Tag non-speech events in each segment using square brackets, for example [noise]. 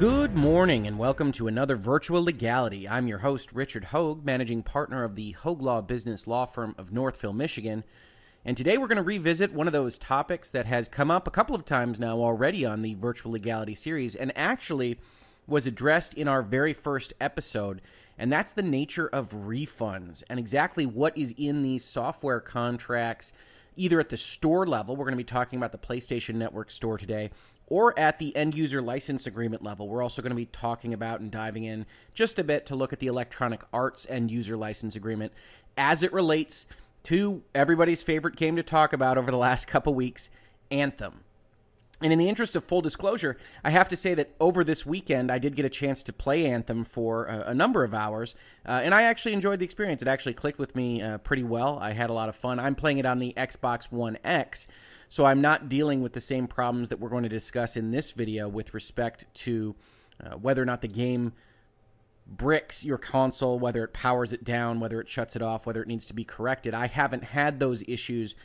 Good morning and welcome to another Virtual Legality. I'm your host, Richard Hoeg, managing partner of the Hoeg Law Business Law Firm of Northville, Michigan. And today we're going to revisit one of those topics that has come up a couple of times now already on the Virtual Legality series and actually was addressed in our very first episode. And that's the nature of refunds and exactly what is in these software contracts, either at the store level, we're going to be talking about the PlayStation Network store today, or at the end user license agreement level. We're also going to be talking about and diving in just a bit to look at the Electronic Arts end user license agreement as it relates to everybody's favorite game to talk about over the last [laughs] couple weeks, Anthem. And in the interest of full disclosure, I have to say that over this weekend, I did get a chance to play Anthem for a, a number of hours, uh, and I actually enjoyed the experience. It actually clicked with me uh, pretty well. I had a lot of fun. I'm playing it on the Xbox One X, so I'm not dealing with the same problems that we're going to discuss in this video with respect to uh, whether or not the game bricks your console, whether it powers it down, whether it shuts it off, whether it needs to be corrected. I haven't had those issues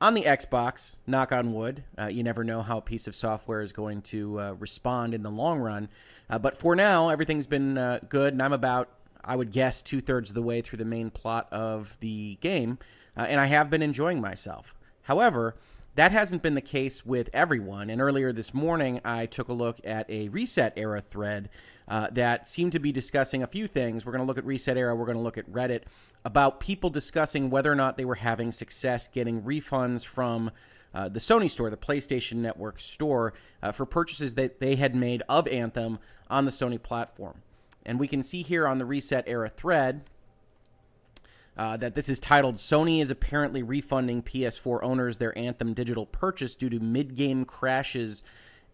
on the Xbox, knock on wood. Uh, you never know how a piece of software is going to uh, respond in the long run. Uh, but for now, everything's been uh, good, and I'm about, I would guess, two thirds of the way through the main plot of the game, uh, and I have been enjoying myself. However, that hasn't been the case with everyone. And earlier this morning, I took a look at a Reset Era thread uh, that seemed to be discussing a few things. We're going to look at Reset Era, we're going to look at Reddit about people discussing whether or not they were having success getting refunds from. Uh, the Sony store, the PlayStation Network store, uh, for purchases that they had made of Anthem on the Sony platform. And we can see here on the Reset Era thread uh, that this is titled Sony is apparently refunding PS4 owners their Anthem digital purchase due to mid game crashes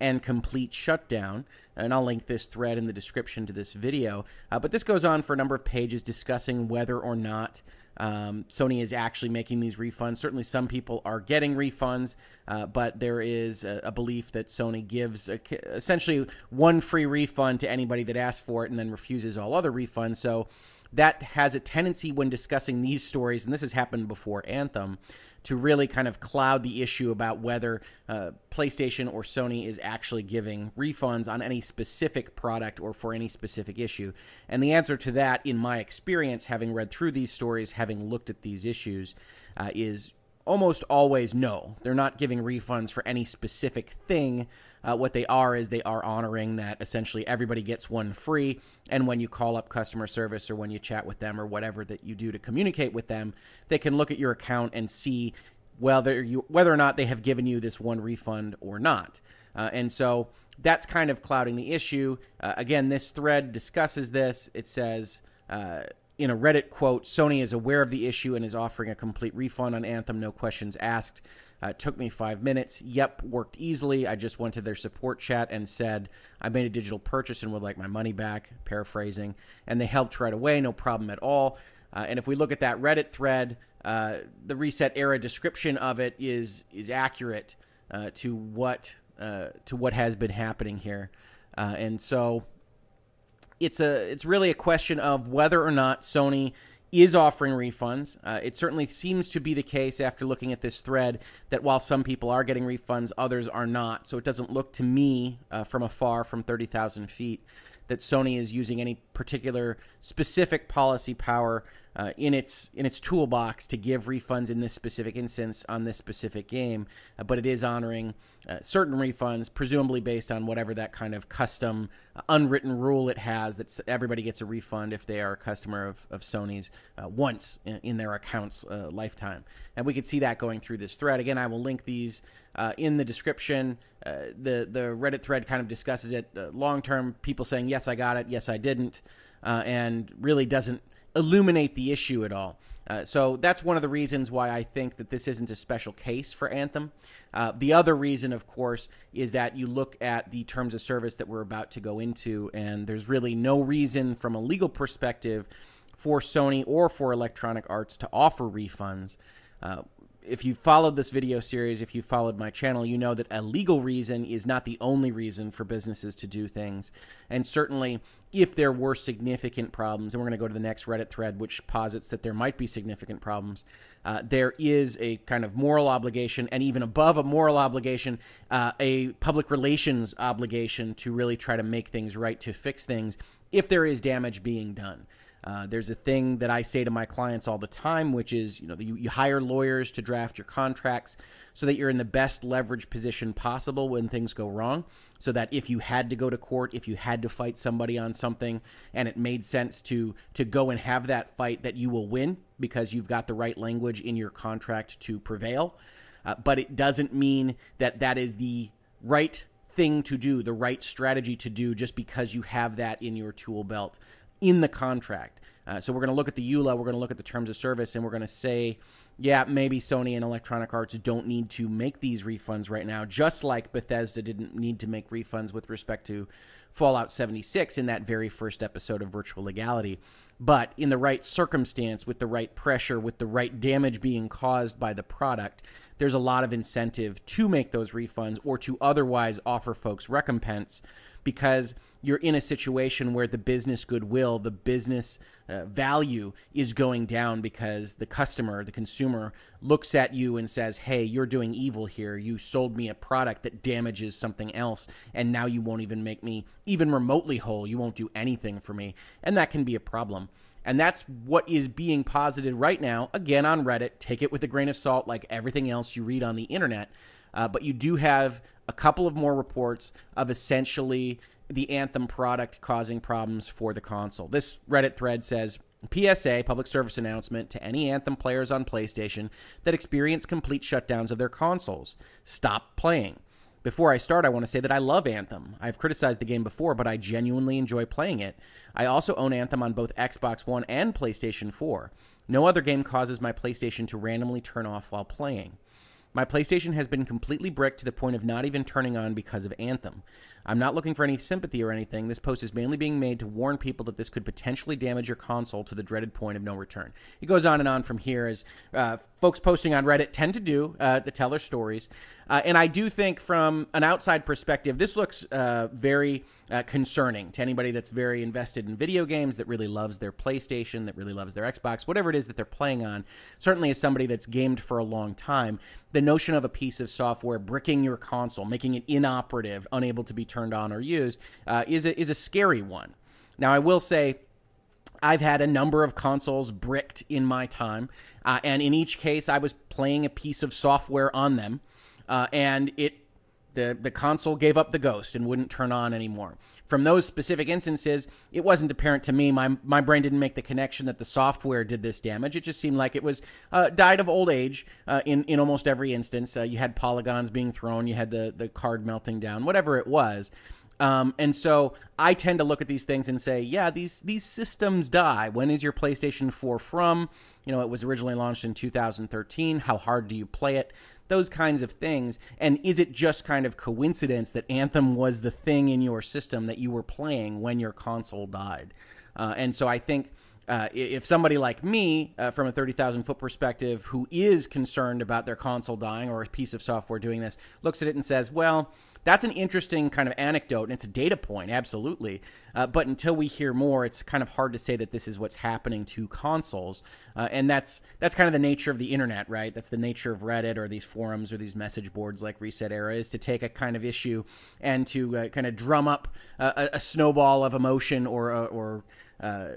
and complete shutdown. And I'll link this thread in the description to this video. Uh, but this goes on for a number of pages discussing whether or not um, Sony is actually making these refunds. Certainly, some people are getting refunds, uh, but there is a, a, belief that Sony gives a, essentially one free refund to anybody that asks for it and then refuses all other refunds. So, that has a tendency when discussing these stories, and this has happened before Anthem, to really kind of cloud the issue about whether uh, PlayStation or Sony is actually giving refunds on any specific product or for any specific issue. And the answer to that, in my experience, having read through these stories, having looked at these issues, uh, is almost always no. They're not giving refunds for any specific thing. Uh, what they are is they are honoring that essentially everybody gets one free. And when you call up customer service or when you chat with them or whatever that you do to communicate with them, they can look at your account and see whether you whether or not they have given you this one refund or not. Uh, and so that's kind of clouding the issue. Uh, again, this thread discusses this. It says uh, in a Reddit quote, Sony is aware of the issue and is offering a complete refund on Anthem, no questions asked. Uh, it took me five minutes. Yep, worked easily. I just went to their support chat and said, I made a digital purchase and would like my money back, paraphrasing. And they helped right away, no problem at all. Uh, and if we look at that Reddit thread, uh, the reset era description of it is is accurate uh, to what uh, to what has been happening here. Uh, and so it's a it's really a question of whether or not Sony is offering refunds. Uh, it certainly seems to be the case after looking at this thread that while some people are getting refunds, others are not. So it doesn't look to me uh, from afar, from 30,000 feet, that Sony is using any particular specific policy power uh, in its in its toolbox to give refunds in this specific instance on this specific game, uh, but it is honoring uh, certain refunds, presumably based on whatever that kind of custom uh, unwritten rule it has that everybody gets a refund if they are a customer of, of Sony's uh, once in, in, their account's uh, lifetime. And we could see that going through this thread. Again, I will link these in the description. the the Reddit thread kind of discusses it long term. People saying yes, I got it, yes, I didn't, and really doesn't illuminate the issue at all. Uh, so that's one of the reasons why I think that this isn't a special case for Anthem. Uh, the other reason, of course, is that you look at the terms of service that we're about to go into, and there's really no reason from a legal perspective for Sony or for Electronic Arts to offer refunds. Uh, if you followed this video series, if you followed my channel, you know that a legal reason is not the only reason for businesses to do things. And certainly, if there were significant problems, and we're going to go to the next Reddit thread, which posits that there might be significant problems, uh, there is a kind of moral obligation, and even above a moral obligation, uh, a public relations obligation to really try to make things right, to fix things if there is damage being done. Uh, there's a thing that I say to my clients all the time, which is, you know, you, you hire lawyers to draft your contracts so that you're in the best leverage position possible when things go wrong. So that if you had to go to court, if you had to fight somebody on something, and it made sense to to go and have that fight, that you will win because you've got the right language in your contract to prevail. Uh, but it doesn't mean that that is the right thing to do, the right strategy to do, just because you have that in your tool belt in the contract. Uh, so we're going to look at the EULA, we're going to look at the terms of service, and we're going to say, yeah, maybe Sony and Electronic Arts don't need to make these refunds right now, just like Bethesda didn't need to make refunds with respect to Fallout 76 in that very first episode of Virtual Legality. But in the right circumstance, with the right pressure, with the right damage being caused by the product, there's a lot of incentive to make those refunds or to otherwise offer folks recompense because you're in a situation where the business goodwill, the business uh, value is going down because the customer, the consumer, looks at you and says, Hey, you're doing evil here. You sold me a product that damages something else, and now you won't even make me even remotely whole. You won't do anything for me. And that can be a problem. And that's what is being posited right now, again on Reddit. Take it with a grain of salt, like everything else you read on the internet. Uh, but you do have a couple of more reports of essentially the Anthem product causing problems for the console. This Reddit thread says PSA, public service announcement to any Anthem players on PlayStation that experience complete shutdowns of their consoles. Stop playing. Before I start, I want to say that I love Anthem. I've criticized the game before, but I genuinely enjoy playing it. I also own Anthem on both Xbox One and PlayStation 4. No other game causes my PlayStation to randomly turn off while playing. My PlayStation has been completely bricked to the point of not even turning on because of Anthem. I'm not looking for any sympathy or anything. This post is mainly being made to warn people that this could potentially damage your console to the dreaded point of no return. It goes on and on from here, as uh, folks posting on Reddit tend to do uh, to tell their stories. Uh, and I do think, from an outside perspective, this looks uh, very uh, concerning to anybody that's very invested in video games, that really loves their PlayStation, that really loves their Xbox, whatever it is that they're playing on. Certainly, as somebody that's gamed for a long time, the notion of a piece of software bricking your console, making it inoperative, unable to be turned on or used, uh, is a, is a scary one. Now, I will say. I've had a number of consoles bricked in my time, uh, and in each case, I was playing a piece of software on them, uh, and it the the console gave up the ghost and wouldn't turn on anymore. From those specific instances, it wasn't apparent to me. My my brain didn't make the connection that the software did this damage. It just seemed like it was uh, died of old age uh, in in almost every instance. Uh, you had polygons being thrown, you had the the card melting down, whatever it was. Um, and so I tend to look at these things and say, yeah, these these systems die. When is your PlayStation 4 from? You know, it was originally launched in 2013. How hard do you play it? Those kinds of things. And is it just kind of coincidence that Anthem was the thing in your system that you were playing when your console died? Uh, and so I think. Uh, if somebody like me, uh, from a 30,000 foot perspective, who is concerned about their console dying or a piece of software doing this, looks at it and says, well, that's an interesting kind of anecdote and it's a data point absolutely. Uh, but until we hear more it's kind of hard to say that this is what's happening to consoles. Uh, and that's that's kind of the nature of the internet right? That's the nature of reddit or these forums or these message boards like Reset Era is to take a kind of issue and to uh, kind of drum up a, a, snowball of emotion or uh, or uh,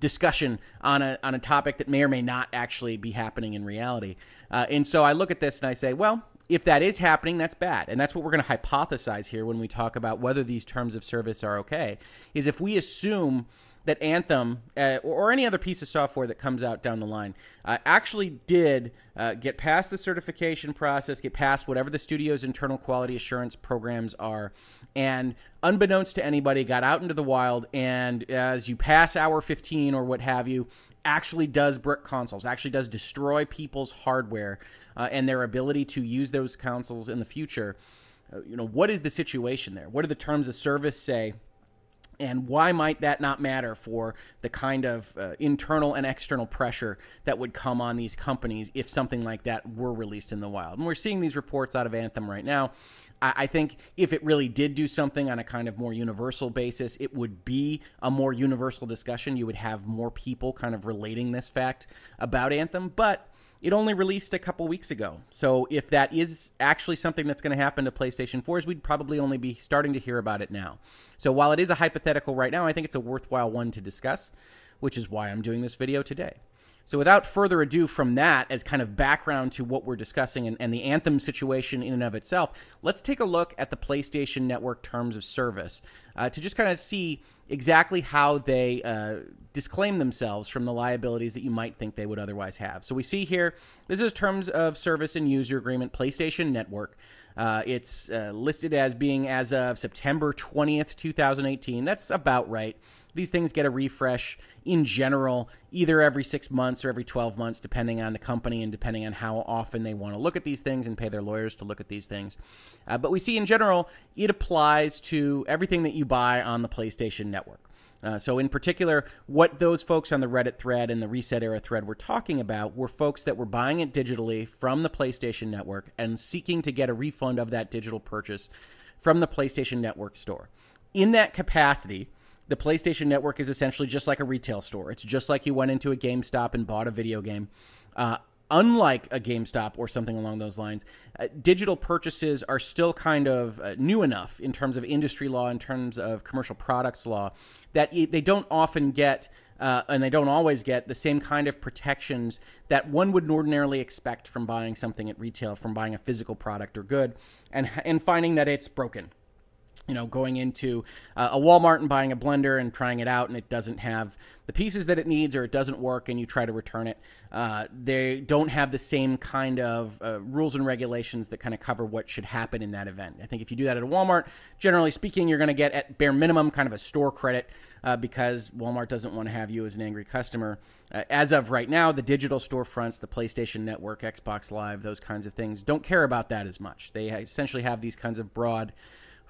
discussion on a on a topic that may or may not actually be happening in reality. Uh, and so I look at this and I say, well, if that is happening, that's bad. And that's what we're going to hypothesize here when we talk about whether these terms of service are okay. Is if we assume that Anthem uh, or any other piece of software that comes out down the line uh, actually did uh, get past the certification process, get past whatever the studio's internal quality assurance programs are, and unbeknownst to anybody, got out into the wild. And as you pass hour 15 or what have you, actually does brick consoles, actually does destroy people's hardware uh, and their ability to use those consoles in the future. Uh, you know, what is the situation there? What do the terms of service say? And why might that not matter for the kind of uh, internal and external pressure that would come on these companies if something like that were released in the wild? And we're seeing these reports out of Anthem right now. I, I think if it really did do something on a kind of more universal basis, it would be a more universal discussion. You would have more people kind of relating this fact about Anthem. But it only released a couple weeks ago. So if that is actually something that's going to happen to PlayStation 4s, we'd probably only be starting to hear about it now. So while it is a hypothetical right now, I think it's a worthwhile one to discuss, which is why I'm doing this video today. So without further ado from that as kind of background to what we're discussing and, and, the Anthem situation in and of itself, let's take a look at the PlayStation Network terms of service uh, to just kind of see exactly how they uh, disclaim themselves from the liabilities that you might think they would otherwise have. So we see here, this is terms of service and user agreement, PlayStation Network. Uh, it's uh, listed as being as of September 20th, 2018. That's about right. These things get a refresh in general, either every six months or every 12 months, depending on the company and depending on how often they want to look at these things and pay their lawyers to look at these things. Uh, but we see in general, it applies to everything that you buy on the PlayStation Network. Uh, so, in particular, what those folks on the Reddit thread and the Reset Era thread were talking about were folks that were buying it digitally from the PlayStation Network and seeking to get a refund of that digital purchase from the PlayStation Network store. In that capacity, the PlayStation Network is essentially just like a retail store. It's just like you went into a GameStop and bought a video game. Uh, unlike a GameStop or something along those lines, uh, digital purchases are still kind of uh, new enough in terms of industry law, in terms of commercial products law, that they don't often get. Uh, and they don't always get the same kind of protections that one would ordinarily expect from buying something at retail, from buying a physical product or good, and and finding that it's broken you know, going into uh, a Walmart and buying a blender and trying it out and it doesn't have the pieces that it needs or it doesn't work and you try to return it. Uh, they don't have the same kind of uh, rules and regulations that kind of cover what should happen in that event. I think if you do that at a Walmart, generally speaking, you're going to get at bare minimum kind of a store credit uh, because Walmart doesn't want to have you as an angry customer. Uh, as of right now, the digital storefronts, the PlayStation Network, Xbox Live, those kinds of things don't care about that as much. They essentially have these kinds of broad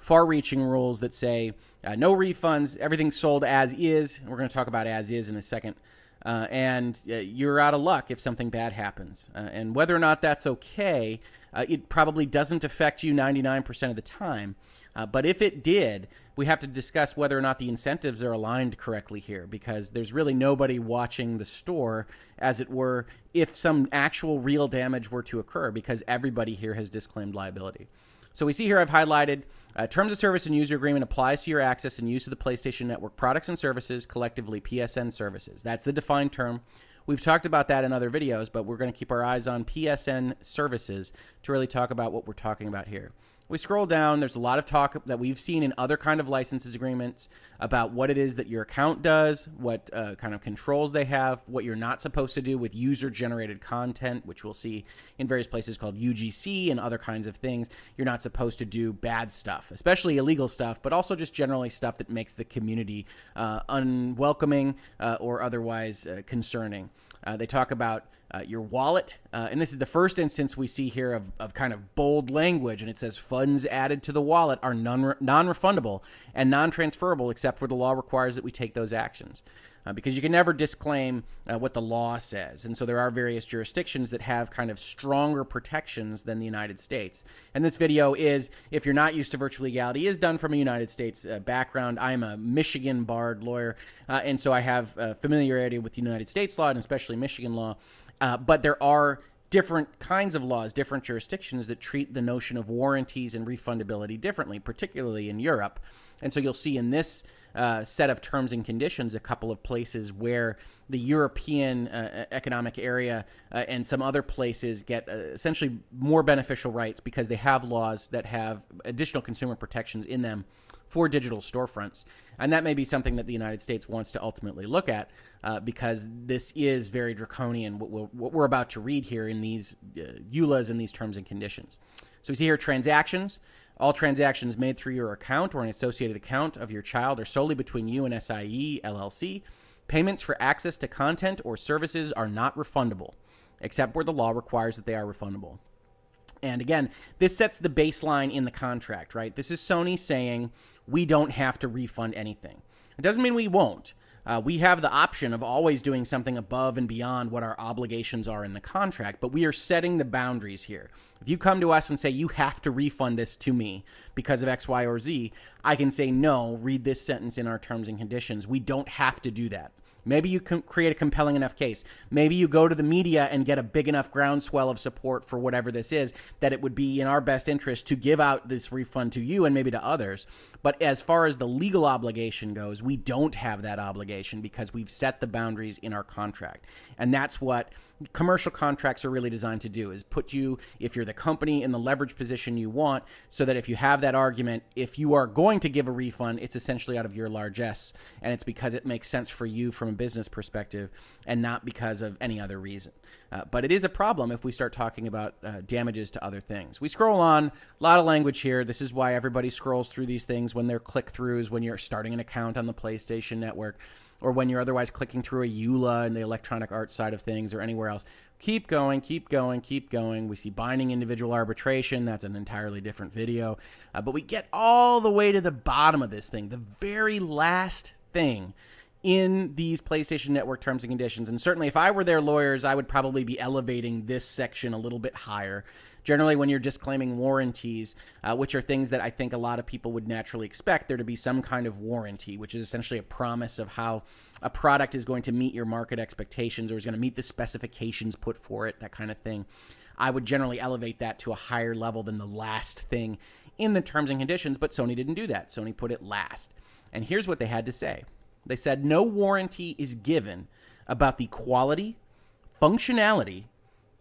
far reaching rules that say uh, no refunds, everything's sold as is. We're going to talk about as is in a second. Uh, and uh, you're out of luck if something bad happens. Uh, and whether or not that's okay, uh, it probably doesn't affect you 99% of the time. Uh, but if it did, we have to discuss whether or not the incentives are aligned correctly here because there's really nobody watching the store, as it were, if some actual real damage were to occur because everybody here has disclaimed liability. So we see here I've highlighted uh, terms of service and user agreement applies to your access and use of the PlayStation Network products and services, collectively PSN services. That's the defined term. We've talked about that in other videos, but we're going to keep our eyes on PSN services to really talk about what we're talking about here we scroll down. There's a lot of talk that we've seen in other kind of licenses agreements about what it is that your account does what uh, kind of controls they have what you're not supposed to do with user generated content which we'll see in various places called ugc and other kinds of things. You're not supposed to do bad stuff especially illegal stuff but also just generally stuff that makes the community uh, unwelcoming uh, or otherwise uh, concerning. Uh, they talk about uh, your wallet. Uh, and this is the first instance we see here of, of kind of bold language. And it says funds added to the wallet are non refundable and non transferable except where the law requires that we take those actions uh, because you can never disclaim uh, what the law says. And so there are various jurisdictions that have kind of stronger protections than the United States. And this video is, if you're not used to virtual legality, is done from a United States uh, background. I'm a Michigan barred lawyer, uh, and so I have uh, familiarity with the United States law and especially Michigan law. Uh, but there are different kinds of laws, different jurisdictions that treat the notion of warranties and refundability differently, particularly in Europe. And so you'll see in this uh, set of terms and conditions a couple of places where the European uh, economic area uh, and some other places get uh, essentially more beneficial rights because they have laws that have additional consumer protections in them for digital storefronts. And that may be something that the United States wants to ultimately look at uh, because this is very draconian, what, we'll, what, we're about to read here in these uh, EULAs and these terms and conditions. So we see here transactions. All transactions made through your account or an associated account of your child are solely between you and SIE LLC. Payments for access to content or services are not refundable, except where the law requires that they are refundable. And again, this sets the baseline in the contract, right? This is Sony saying we don't have to refund anything. It doesn't mean we won't. Uh, we have the option of always doing something above and beyond what our obligations are in the contract, but we are setting the boundaries here. If you come to us and say you have to refund this to me because of X, Y, or Z, I can say no, read this sentence in our terms and conditions. We don't have to do that. Maybe you can create a compelling enough case. Maybe you go to the media and get a big enough groundswell of support for whatever this is that it would be in our best interest to give out this refund to you and maybe to others. But as far as the legal obligation goes, we don't have that obligation because we've set the boundaries in our contract. And that's what commercial contracts are really designed to do is put you if you're the company in the leverage position you want so that if you have that argument if you are going to give a refund it's essentially out of your largesse and it's because it makes sense for you from a business perspective and not because of any other reason uh, but it is a problem if we start talking about uh, damages to other things we scroll on a lot of language here this is why everybody scrolls through these things when they're click throughs when you're starting an account on the playstation network or when you're otherwise clicking through a EULA in the electronic art side of things or anywhere else. Keep going, keep going, keep going. We see binding individual arbitration. That's an entirely different video. Uh, but we get all the way to the bottom of this thing, the very last thing in these PlayStation Network terms and conditions. And certainly, if I were their lawyers, I would probably be elevating this section a little bit higher generally when you're disclaiming warranties, uh, which are things that I think a lot of people would naturally expect there to be some kind of warranty, which is essentially a promise of how a product is going to meet your market expectations or is going to meet the specifications put for it, that kind of thing. I would generally elevate that to a higher level than the last thing in the terms and conditions, but Sony didn't do that. Sony put it last. And here's what they had to say they said no warranty is given about the quality, functionality,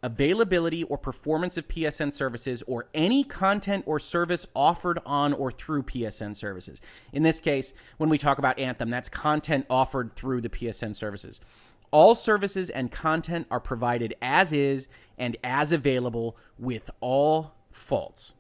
availability or performance of PSN services or any content or service offered on or through PSN services. In this case, when we talk about Anthem, that's content offered through the PSN services. All services and content are provided as is and as available with all faults.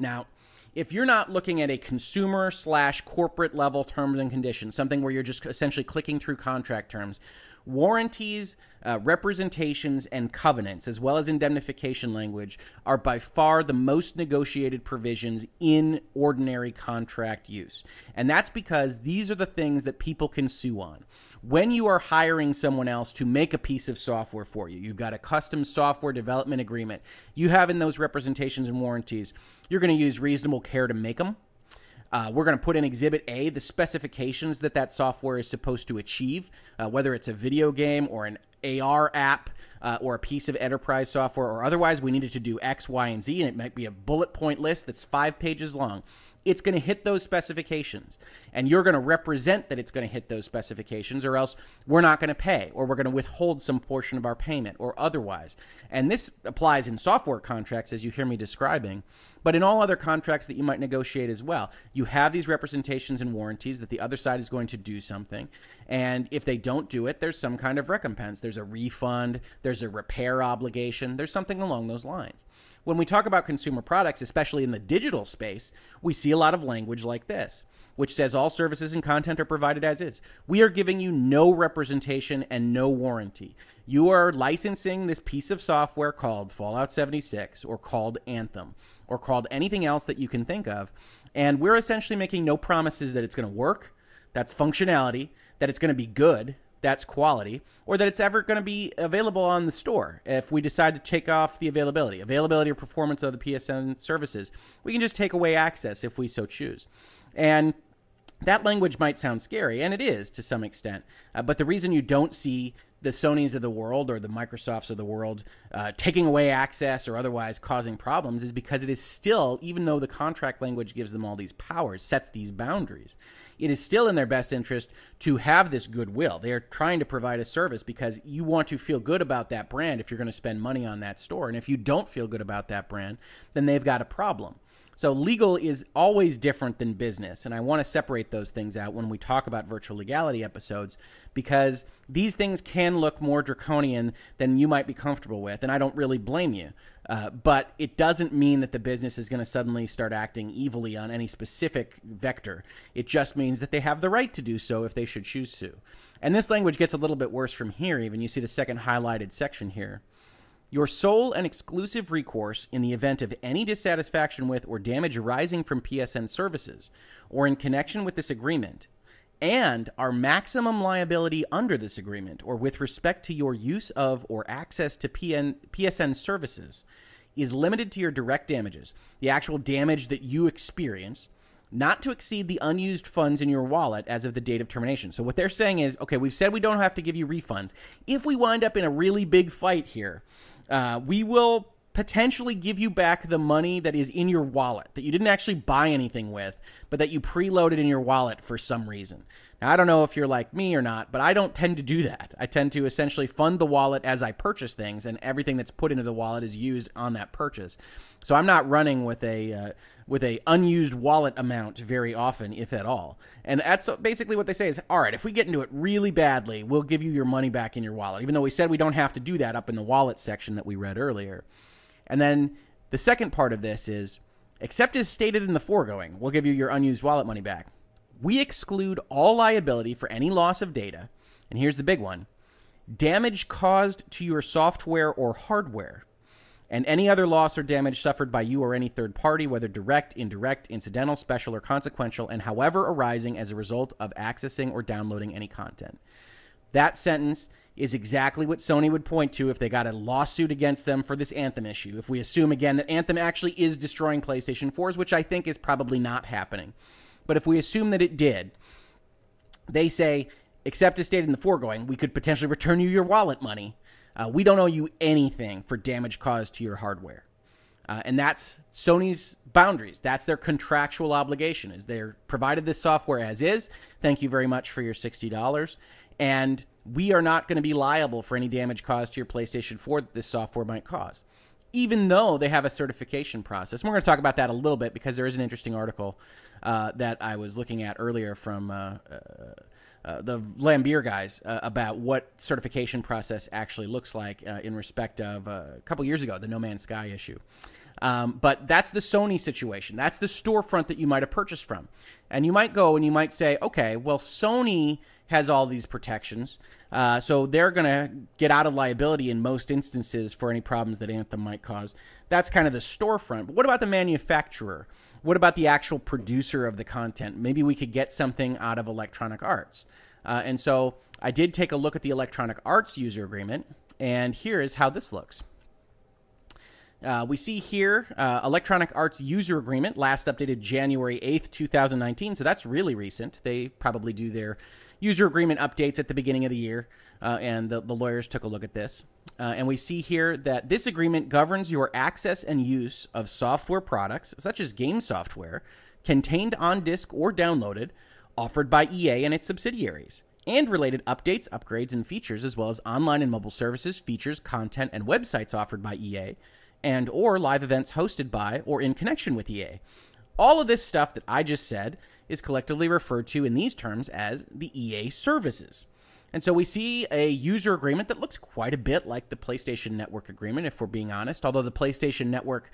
Now, if you're not looking at a consumer slash corporate level terms and conditions, something where you're just essentially clicking through contract terms, warranties, uh, representations, and covenants, as well as indemnification language, are by far the most negotiated provisions in ordinary contract use. And that's because these are the things that people can sue on. When you are hiring someone else to make a piece of software for you, you've got a custom software development agreement, you have in those representations and warranties, you're going to use reasonable care to make them. Uh, we're going to put in Exhibit A the specifications that that software is supposed to achieve, uh, whether it's a video game or an AR app uh, or a piece of enterprise software, or otherwise we needed to do X, Y, and Z, and it might be a bullet point list that's five pages long it's going to hit those specifications. And you're going to represent that it's going to hit those specifications, or else we're not going to pay, or we're going to withhold some portion of our payment, or otherwise. And this applies in software contracts, as you hear me describing, but in all other contracts that you might negotiate as well. You have these representations and warranties that the other side is going to do something. And if they don't do it, there's some kind of recompense. There's a refund, there's a repair obligation, there's something along those lines. When we talk about consumer products, especially in the digital space, we see a lot of language like this, which says all services and content are provided as is. We are giving you no representation and no warranty. You are licensing this piece of software called Fallout 76 or called Anthem or called anything else that you can think of. And we're essentially making no promises that it's going to work, that's functionality, that it's going to be good, that's quality, or that it's ever going to be available on the store if we decide to take off the availability. Availability or performance of the PSN services. We can just take away access if we so choose. And that language might sound scary, and it is to some extent. Uh, but the reason you don't see the Sonys of the world or the Microsofts of the world uh, taking away access or otherwise causing problems is because it is still, even though the contract language gives them all these powers, sets these boundaries, it is still in their best interest to have this goodwill. They are trying to provide a service because you want to feel good about that brand if you're going to spend money on that store. And if you don't feel good about that brand, then they've got a problem. So legal is always different than business. And I want to separate those things out when we talk about virtual legality episodes because these things can look more draconian than you might be comfortable with. And I don't really blame you. Uh, but it doesn't mean that the business is going to suddenly start acting evilly on any specific vector. It just means that they have the right to do so if they should choose to. And this language gets a little bit worse from here, even. You see the second highlighted section here. Your sole and exclusive recourse in the event of any dissatisfaction with or damage arising from PSN services or in connection with this agreement, and our maximum liability under this agreement or with respect to your use of or access to PN, PSN services is limited to your direct damages, the actual damage that you experience, not to exceed the unused funds in your wallet as of the date of termination. So what they're saying is, okay, we've said we don't have to give you refunds. If we wind up in a really big fight here, uh, we will potentially give you back the money that is in your wallet that you didn't actually buy anything with, but that you preloaded in your wallet for some reason. Now, I don't know if you're like me or not, but I don't tend to do that. I tend to essentially fund the wallet as I purchase things, and everything that's put into the wallet is used on that purchase. So I'm not running with a uh, with a unused wallet amount very often, if at all. And that's basically what they say is, all right, if we get into it really badly, we'll give you your money back in your wallet, even though we said we don't have to do that up in the wallet section that we read earlier. And then the second part of this is, except as stated in the foregoing, we'll give you your unused wallet money back. We exclude all liability for any loss of data. And here's the big one damage caused to your software or hardware and any other loss or damage suffered by you or any third party, whether direct, indirect, incidental, special, or consequential, and however arising as a result of accessing or downloading any content. That sentence is exactly what Sony would point to if they got a lawsuit against them for this Anthem issue. If we assume again that Anthem actually is destroying PlayStation 4s, which I think is probably not happening. But if we assume that it did, they say, except as stated in the foregoing, we could potentially return you your wallet money uh, we don't owe you anything for damage caused to your hardware. Uh, and that's Sony's boundaries. That's their contractual obligation. Is they're provided this software as is. Thank you very much for your sixty dollars. And we are not going to be liable for any damage caused to your PlayStation 4 that this software might cause, even though they have a certification process. We're going to talk about that a little bit because there is an interesting article uh, that I was looking at earlier from uh, uh uh, the Vlambeer guys uh, about what certification process actually looks like uh, in respect of a couple years ago, the No Man's Sky issue. Um, but that's the Sony situation. That's the storefront that you might have purchased from. And you might go and you might say, okay, well, Sony has all these protections. Uh, so they're going to get out of liability in most instances for any problems that Anthem might cause. That's kind of the storefront. But what about the manufacturer? What about the actual producer of the content? Maybe we could get something out of Electronic Arts. Uh, and so I did take a look at the Electronic Arts user agreement, and here is how this looks. Uh, we see here uh, Electronic Arts user agreement, last updated January 8th, 2019. So that's really recent. They probably do their user agreement updates at the beginning of the year, uh, and the, the, lawyers took a look at this. Uh, and we see here that this agreement governs your access and use of software products, such as game software, contained on disk or downloaded, offered by EA and its subsidiaries, and related updates, upgrades, and features, as well as online and mobile services, features, content, and websites offered by EA, and or live events hosted by or in connection with EA. All of this stuff that I just said is collectively referred to in these terms as the EA services. And so we see a user agreement that looks quite a bit like the PlayStation Network agreement, if we're being honest, although the PlayStation Network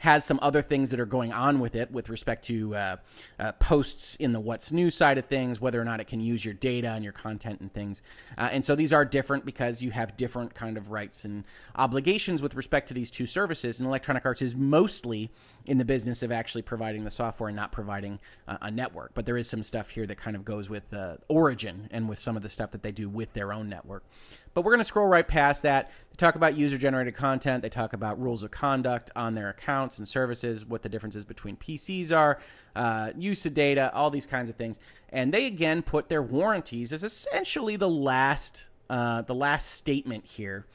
has some other things that are going on with it with respect to uh, uh, posts in the what's new side of things, whether or not it can use your data and your content and things. Uh, and so these are different because you have different kind of rights and obligations with respect to these two services. And Electronic Arts is mostly in the business of actually providing the software and not providing a network. But there is some stuff here that kind of goes with Origin and with some of the stuff that they do with their own network. But we're going to scroll right past that. They talk about user generated content. They talk about rules of conduct on their accounts and services, what the differences between PCs are, uh, use of data, all these kinds of things. And they again put their warranties as essentially the last uh, the last statement here.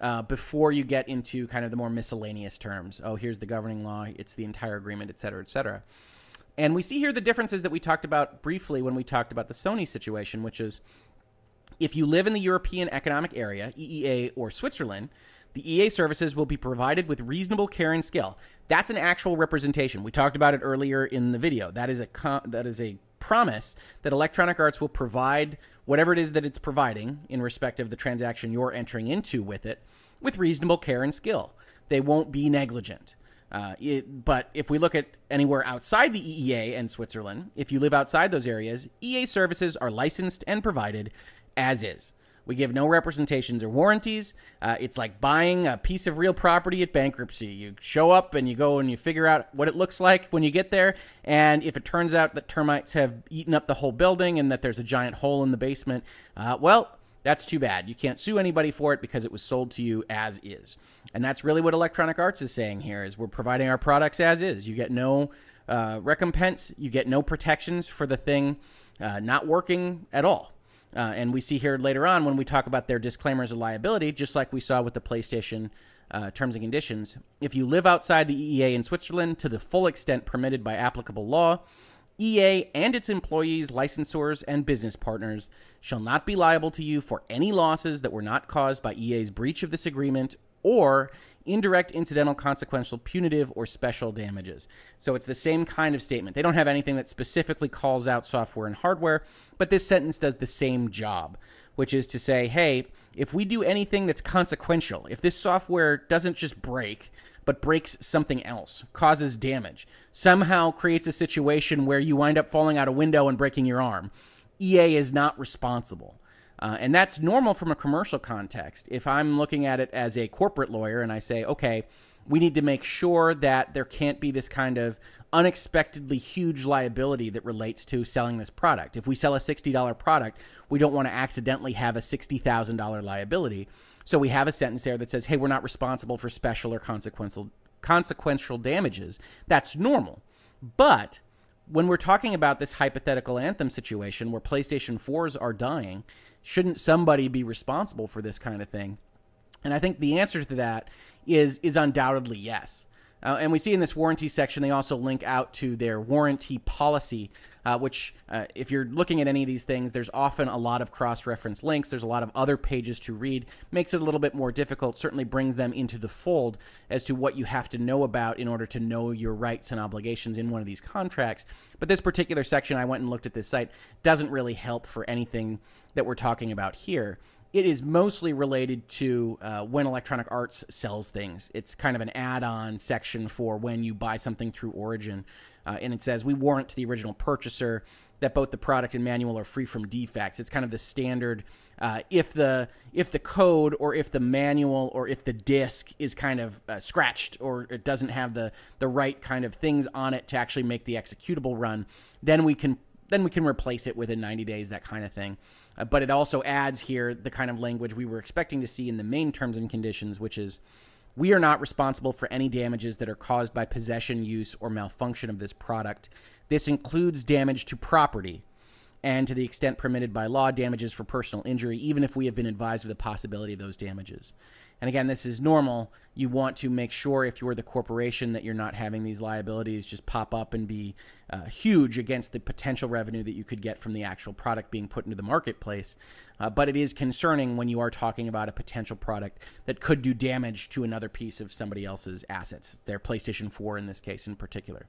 Uh, before you get into kind of the more miscellaneous terms. Oh, here's the governing law, it's the entire agreement, et cetera, et cetera. And we see here the differences that we talked about briefly when we talked about the Sony situation, which is if you live in the European Economic Area, EEA, or Switzerland, the EA services will be provided with reasonable care and skill. That's an actual representation. We talked about it earlier in the video. That is a that is a promise that Electronic Arts will provide whatever it is that it's providing in respect of the transaction you're entering into with it with reasonable care and skill. They won't be negligent. Uh, it, but if we look at anywhere outside the EEA and Switzerland, if you live outside those areas, EA services are licensed and provided as is. We give no representations or warranties. Uh, it's like buying a piece of real property at bankruptcy. You show up and you go and you figure out what it looks like when you get there. And if it turns out that termites have eaten up the whole building and that there's a giant hole in the basement, uh, well, that's too bad. You can't sue anybody for it because it was sold to you as is. And that's really what Electronic Arts is saying here is we're providing our products as is. You get no uh, recompense, you get no protections for the thing uh, not working at all. Uh, and we see here later on when we talk about their disclaimers of liability, just like we saw with the PlayStation uh, terms and conditions. If you live outside the EEA in Switzerland to the full extent permitted by applicable law, EA and its employees, licensors, and business partners shall not be liable to you for any losses that were not caused by EA's breach of this agreement or indirect, incidental, consequential, punitive, or special damages. So it's the same kind of statement. They don't have anything that specifically calls out software and hardware, but this sentence does the same job, which is to say, hey, if we do anything that's consequential, if this software doesn't just break, but breaks something else, causes damage, somehow creates a situation where you wind up falling out a window and breaking your arm, EA is not responsible. Uh, and that's normal from a commercial context. If I'm looking at it as a corporate lawyer and I say, okay, we need to make sure that there can't be this kind of unexpectedly huge liability that relates to selling this product. If we sell a $60 product, we don't want to accidentally have a $60,000 liability. So we have a sentence there that says, hey, we're not responsible for special or consequential consequential damages. That's normal. But when we're talking about this hypothetical anthem situation where PlayStation 4s are dying shouldn't somebody be responsible for this kind of thing? And I think the answer to that is is undoubtedly yes. Uh, and we see in this warranty section, they also link out to their warranty policy, uh, which, uh, if you're looking at any of these things, there's often a lot of cross reference links. There's a lot of other pages to read. Makes it a little bit more difficult, certainly brings them into the fold as to what you have to know about in order to know your rights and obligations in one of these contracts. But this particular section, I went and looked at this site, doesn't really help for anything that we're talking about here. It is mostly related to uh, when Electronic Arts sells things. It's kind of an add on section for when you buy something through Origin. Uh, and it says, We warrant to the original purchaser that both the product and manual are free from defects. It's kind of the standard. Uh, if the if the code or if the manual or if the disk is kind of uh, scratched or it doesn't have the the right kind of things on it to actually make the executable run, then we can then we can replace it within 90 days, that kind of thing. Uh, but it also adds here the kind of language we were expecting to see in the main terms and conditions, which is we are not responsible for any damages that are caused by possession, use, or malfunction of this product. This includes damage to property and to the extent permitted by law, damages for personal injury, even if we have been advised of the possibility of those damages. And again, this is normal. You want to make sure if you're the corporation that you're not having these liabilities just pop up and be uh, huge against the potential revenue that you could get from the actual product being put into the marketplace. Uh, but it is concerning when you are talking about a potential product that could do damage to another piece of somebody else's assets, their PlayStation 4 in this case in particular.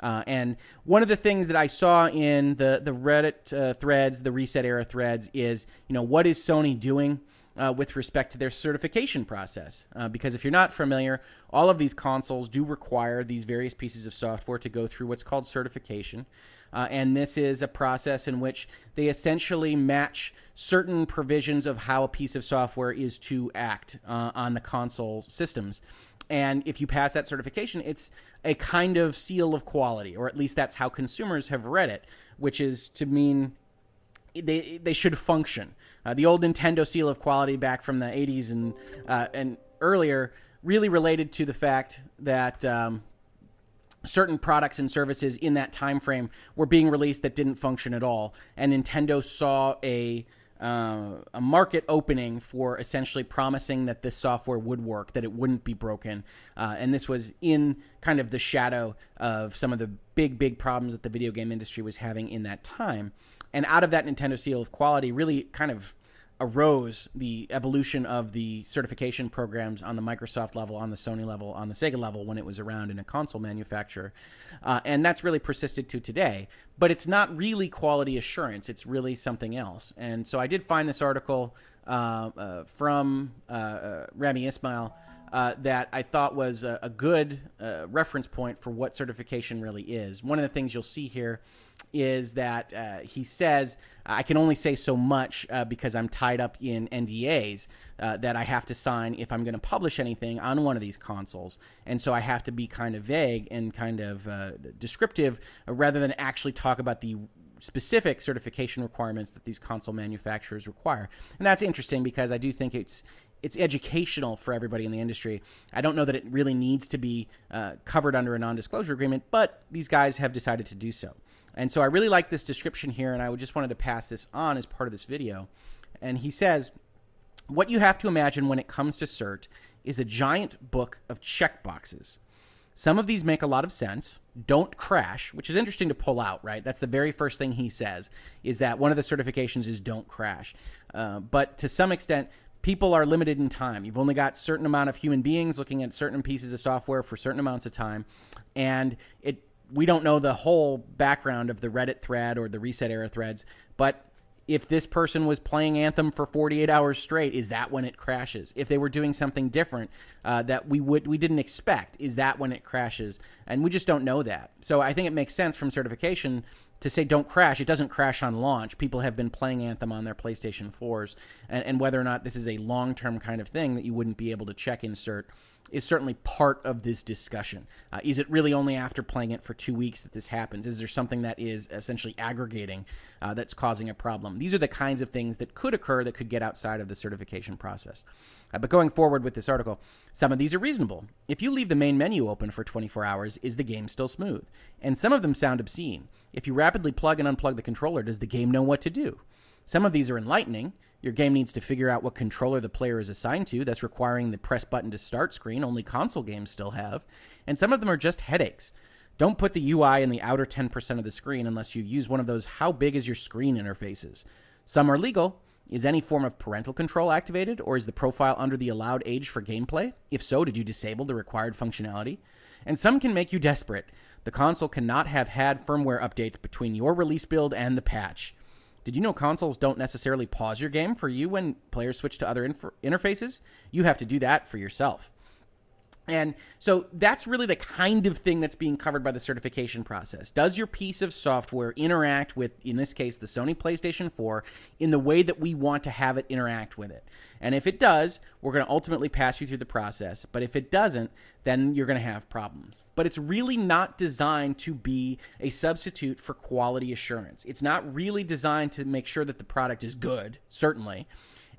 Uh, and one of the things that I saw in the the Reddit uh, threads, the Reset Era threads, is you know what is Sony doing? Uh, with respect to their certification process. Uh, because if you're not familiar, all of these consoles do require these various pieces of software to go through what's called certification. Uh, and this is a process in which they essentially match certain provisions of how a piece of software is to act uh, on the console systems. And if you pass that certification, it's a kind of seal of quality, or at least that's how consumers have read it, which is to mean they, they should function Uh, the old Nintendo seal of quality back from the 80s and uh, and earlier really related to the fact that um, certain products and services in that time frame were being released that didn't function at all, and Nintendo saw a uh, a market opening for essentially promising that this software would work, that it wouldn't be broken. Uh, and this was in kind of the shadow of some of the big, big problems that the video game industry was having in that time. And out of that Nintendo seal of quality, really kind of arose the evolution of the certification programs on the Microsoft level, on the Sony level, on the Sega level when it was around in a console manufacturer. Uh, and that's really persisted to today. But it's not really quality assurance, it's really something else. And so I did find this article uh, uh, from uh, uh, Rami Ismail. Uh, that I thought was a, a good reference point for what certification really is. One of the things you'll see here is that uh, he says, I can only say so much uh, because I'm tied up in NDAs uh, that I have to sign if I'm going to publish anything on one of these consoles. And so I have to be kind of vague and kind of uh, descriptive uh, rather than actually talk about the specific certification requirements that these console manufacturers require. And that's interesting because I do think it's it's educational for everybody in the industry. I don't know that it really needs to be uh, covered under a non-disclosure agreement, but these guys have decided to do so. And so I really like this description here, and I just wanted to pass this on as part of this video. And he says, What you have to imagine when it comes to CERT is a giant book of checkboxes. Some of these make a lot of sense. Don't crash, which is interesting to pull out, right? That's the very first thing he says, is that one of the certifications is don't crash. Uh, but to some extent, people are limited in time. You've only got certain amount of human beings looking at certain pieces of software for certain amounts of time, and it we don't know the whole background of the Reddit thread or the ResetEra threads, but if this person was playing Anthem for 48 hours straight, is that when it crashes? If they were doing something different uh, that we would we didn't expect, is that when it crashes? And we just don't know that. So I think it makes sense from certification to say don't crash. It doesn't crash on launch. People have been playing Anthem on their PlayStation 4s, and, and whether or not this is a long term kind of thing that you wouldn't be able to check in CERT is certainly part of this discussion. Uh, is it really only after playing it for two weeks that this happens? Is there something that is essentially aggregating uh, that's causing a problem? These are the kinds of things that could occur that could get outside of the certification process. Uh, but going forward with this article, some of these are reasonable. If you leave the main menu open for 24 hours, is the game still smooth? And some of them sound obscene. If you rapidly plug and unplug the controller, does the game know what to do? Some of these are enlightening. Your game needs to figure out what controller the player is assigned to, That's requiring the press button to start screen, only console games still have. And some of them are just headaches. Don't put the UI in the outer 10% of the screen unless you use one of those how big is your screen interfaces. Some are legal. Is any form of parental control activated, or is the profile under the allowed age for gameplay? If so, did you disable the required functionality? And some can make you desperate. The console cannot have had firmware updates between your release build and the patch. Did you know consoles don't necessarily pause your game for you when players switch to other inf- interfaces? You have to do that for yourself. And so that's really the kind of thing that's being covered by the certification process. Does your piece of software interact with, in this case, the Sony PlayStation 4 in the way that we want to have it interact with it? And if it does, we're going to ultimately pass you through the process. But if it doesn't, then you're going to have problems. But it's really not designed to be a substitute for quality assurance. It's not really designed to make sure that the product is good, certainly.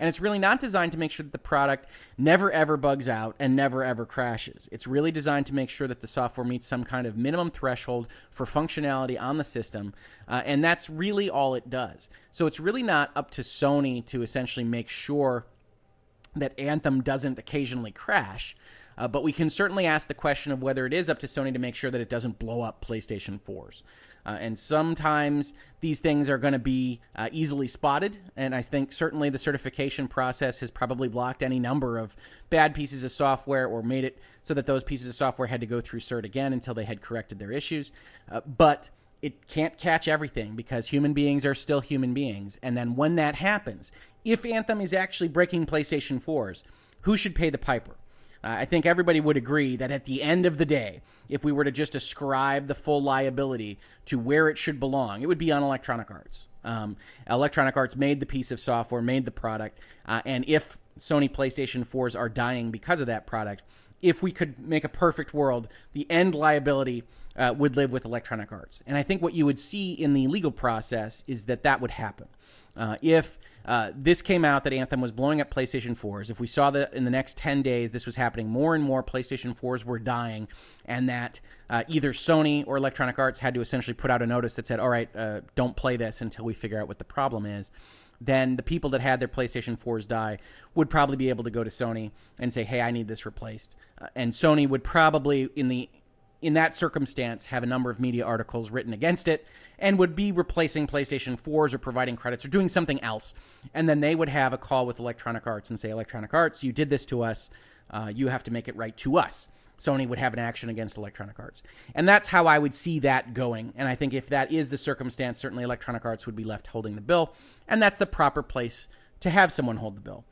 And it's really not designed to make sure that the product never ever bugs out and never ever crashes. It's really designed to make sure that the software meets some kind of minimum threshold for functionality on the system. Uh, and that's really all it does. So it's really not up to Sony to essentially make sure that Anthem doesn't occasionally crash. Uh, but we can certainly ask the question of whether it is up to Sony to make sure that it doesn't blow up PlayStation 4s. Uh, and sometimes these things are going to be uh, easily spotted. And I think certainly the certification process has probably blocked any number of bad pieces of software or made it so that those pieces of software had to go through CERT again until they had corrected their issues. Uh, but it can't catch everything because human beings are still human beings. And then when that happens, if Anthem is actually breaking PlayStation 4s, who should pay the piper? Uh, I think everybody would agree that at the end of the day, if we were to just ascribe the full liability to where it should belong, it would be on Electronic Arts. Um, Electronic Arts made the piece of software, made the product, uh, and if Sony PlayStation 4s are dying because of that product, if we could make a perfect world, the end liability uh, would live with Electronic Arts. And I think what you would see in the legal process is that that would happen. Uh, if uh, this came out that Anthem was blowing up PlayStation 4s. If we saw that in the next 10 days, this was happening more and more, PlayStation 4s were dying, and that uh, either Sony or Electronic Arts had to essentially put out a notice that said, all right, uh, don't play this until we figure out what the problem is. Then the people that had their PlayStation 4s die would probably be able to go to Sony and say, hey, I need this replaced. Uh, and Sony would probably, in the in that circumstance, have a number of media articles written against it and would be replacing PlayStation 4s or providing credits or doing something else. And then they would have a call with Electronic Arts and say, Electronic Arts, you did this to us. Uh, you have to make it right to us. Sony would have an action against Electronic Arts. And that's how I would see that going. And I think if that is the circumstance, certainly Electronic Arts would be left holding the bill. And that's the proper place to have someone hold the bill.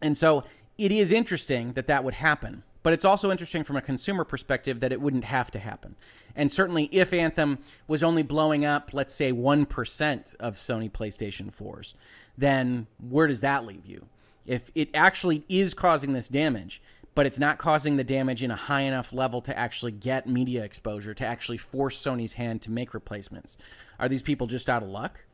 And so it is interesting that that would happen. But it's also interesting from a consumer perspective that it wouldn't have to happen. And certainly, if Anthem was only blowing up, let's say, 1% of Sony PlayStation 4s, then where does that leave you? If it actually is causing this damage, but it's not causing the damage in a high enough level to actually get media exposure, to actually force Sony's hand to make replacements, are these people just out of luck?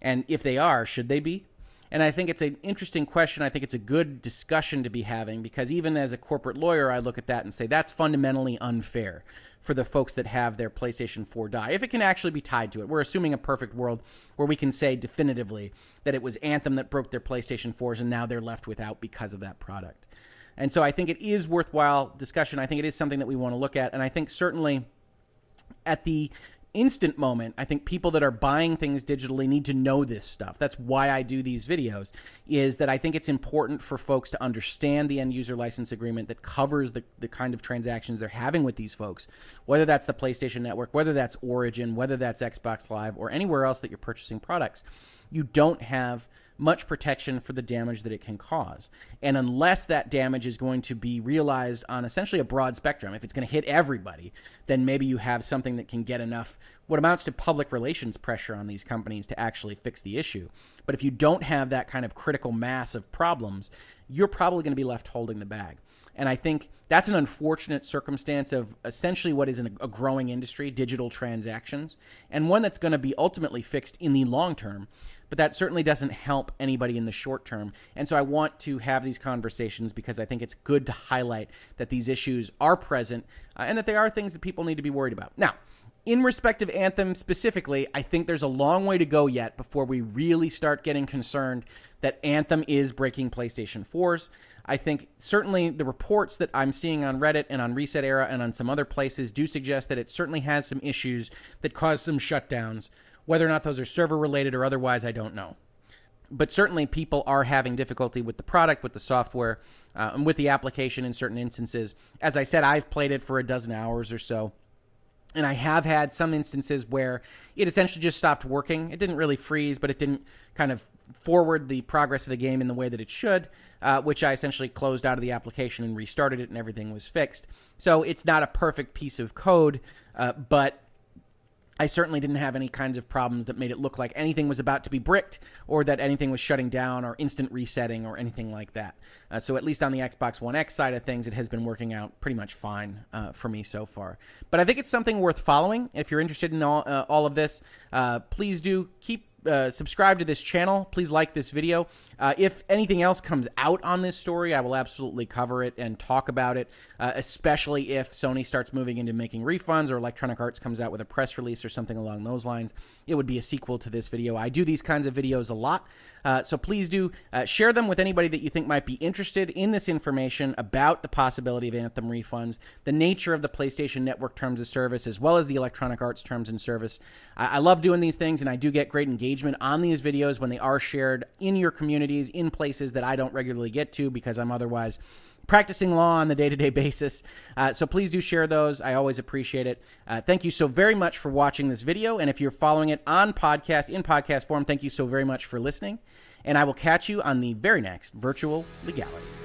And if they are, should they be? And I think it's an interesting question. I think it's a good discussion to be having because even as a corporate lawyer, I look at that and say that's fundamentally unfair for the folks that have their PlayStation 4 die. If it can actually be tied to it, we're assuming a perfect world where we can say definitively that it was Anthem that broke their PlayStation 4s and now they're left without because of that product. And so I think it is worthwhile discussion. I think it is something that we want to look at. And I think certainly at the instant moment, I think people that are buying things digitally need to know this stuff. That's why I do these videos, is that I think it's important for folks to understand the end user license agreement that covers the, the kind of transactions they're having with these folks, whether that's the PlayStation Network, whether that's Origin, whether that's Xbox Live, or anywhere else that you're purchasing products. You don't have much protection for the damage that it can cause. And unless that damage is going to be realized on essentially a broad spectrum, if it's going to hit everybody, then maybe you have something that can get enough what amounts to public relations pressure on these companies to actually fix the issue. But if you don't have that kind of critical mass of problems, you're probably going to be left holding the bag. And I think that's an unfortunate circumstance of essentially what is a growing industry, digital transactions, and one that's going to be ultimately fixed in the long term but that certainly doesn't help anybody in the short term. And so I want to have these conversations because I think it's good to highlight that these issues are present uh, and that they are things that people need to be worried about. Now, in respect of Anthem specifically, I think there's a long way to go yet before we really start getting concerned that Anthem is breaking PlayStation 4s. I think certainly the reports that I'm seeing on Reddit and on ResetEra and on some other places do suggest that it certainly has some issues that cause some shutdowns. Whether or not those are server related or otherwise, I don't know. But certainly, people are having difficulty with the product, with the software, uh, and with the application in certain instances. As I said, I've played it for a dozen hours or so. And I have had some instances where it essentially just stopped working. It didn't really freeze, but it didn't kind of forward the progress of the game in the way that it should, uh, which I essentially closed out of the application and restarted it, and everything was fixed. So it's not a perfect piece of code, uh, but I certainly didn't have any kinds of problems that made it look like anything was about to be bricked or that anything was shutting down or instant resetting or anything like that. Uh, so, at least on the Xbox One X side of things, it has been working out pretty much fine uh, for me so far. But I think it's something worth following. If you're interested in all, uh, all of this, uh, please do keep uh, subscribe to this channel. Please like this video. Uh, if anything else comes out on this story, I will absolutely cover it and talk about it, uh, especially if Sony starts moving into making refunds or Electronic Arts comes out with a press release or something along those lines. It would be a sequel to this video. I do these kinds of videos a lot, uh, so please do uh, share them with anybody that you think might be interested in this information about the possibility of Anthem refunds, the nature of the PlayStation Network terms of service, as well as the Electronic Arts terms and service. I, I love doing these things, and I do get great engagement on these videos when they are shared in your community in places that I don't regularly get to because I'm otherwise practicing law on the day to day basis. Uh, so please do share those. I always appreciate it. Uh, thank you so very much for watching this video. And if you're following it on podcast, in podcast form, thank you so very much for listening. And I will catch you on the very next Virtual Legality.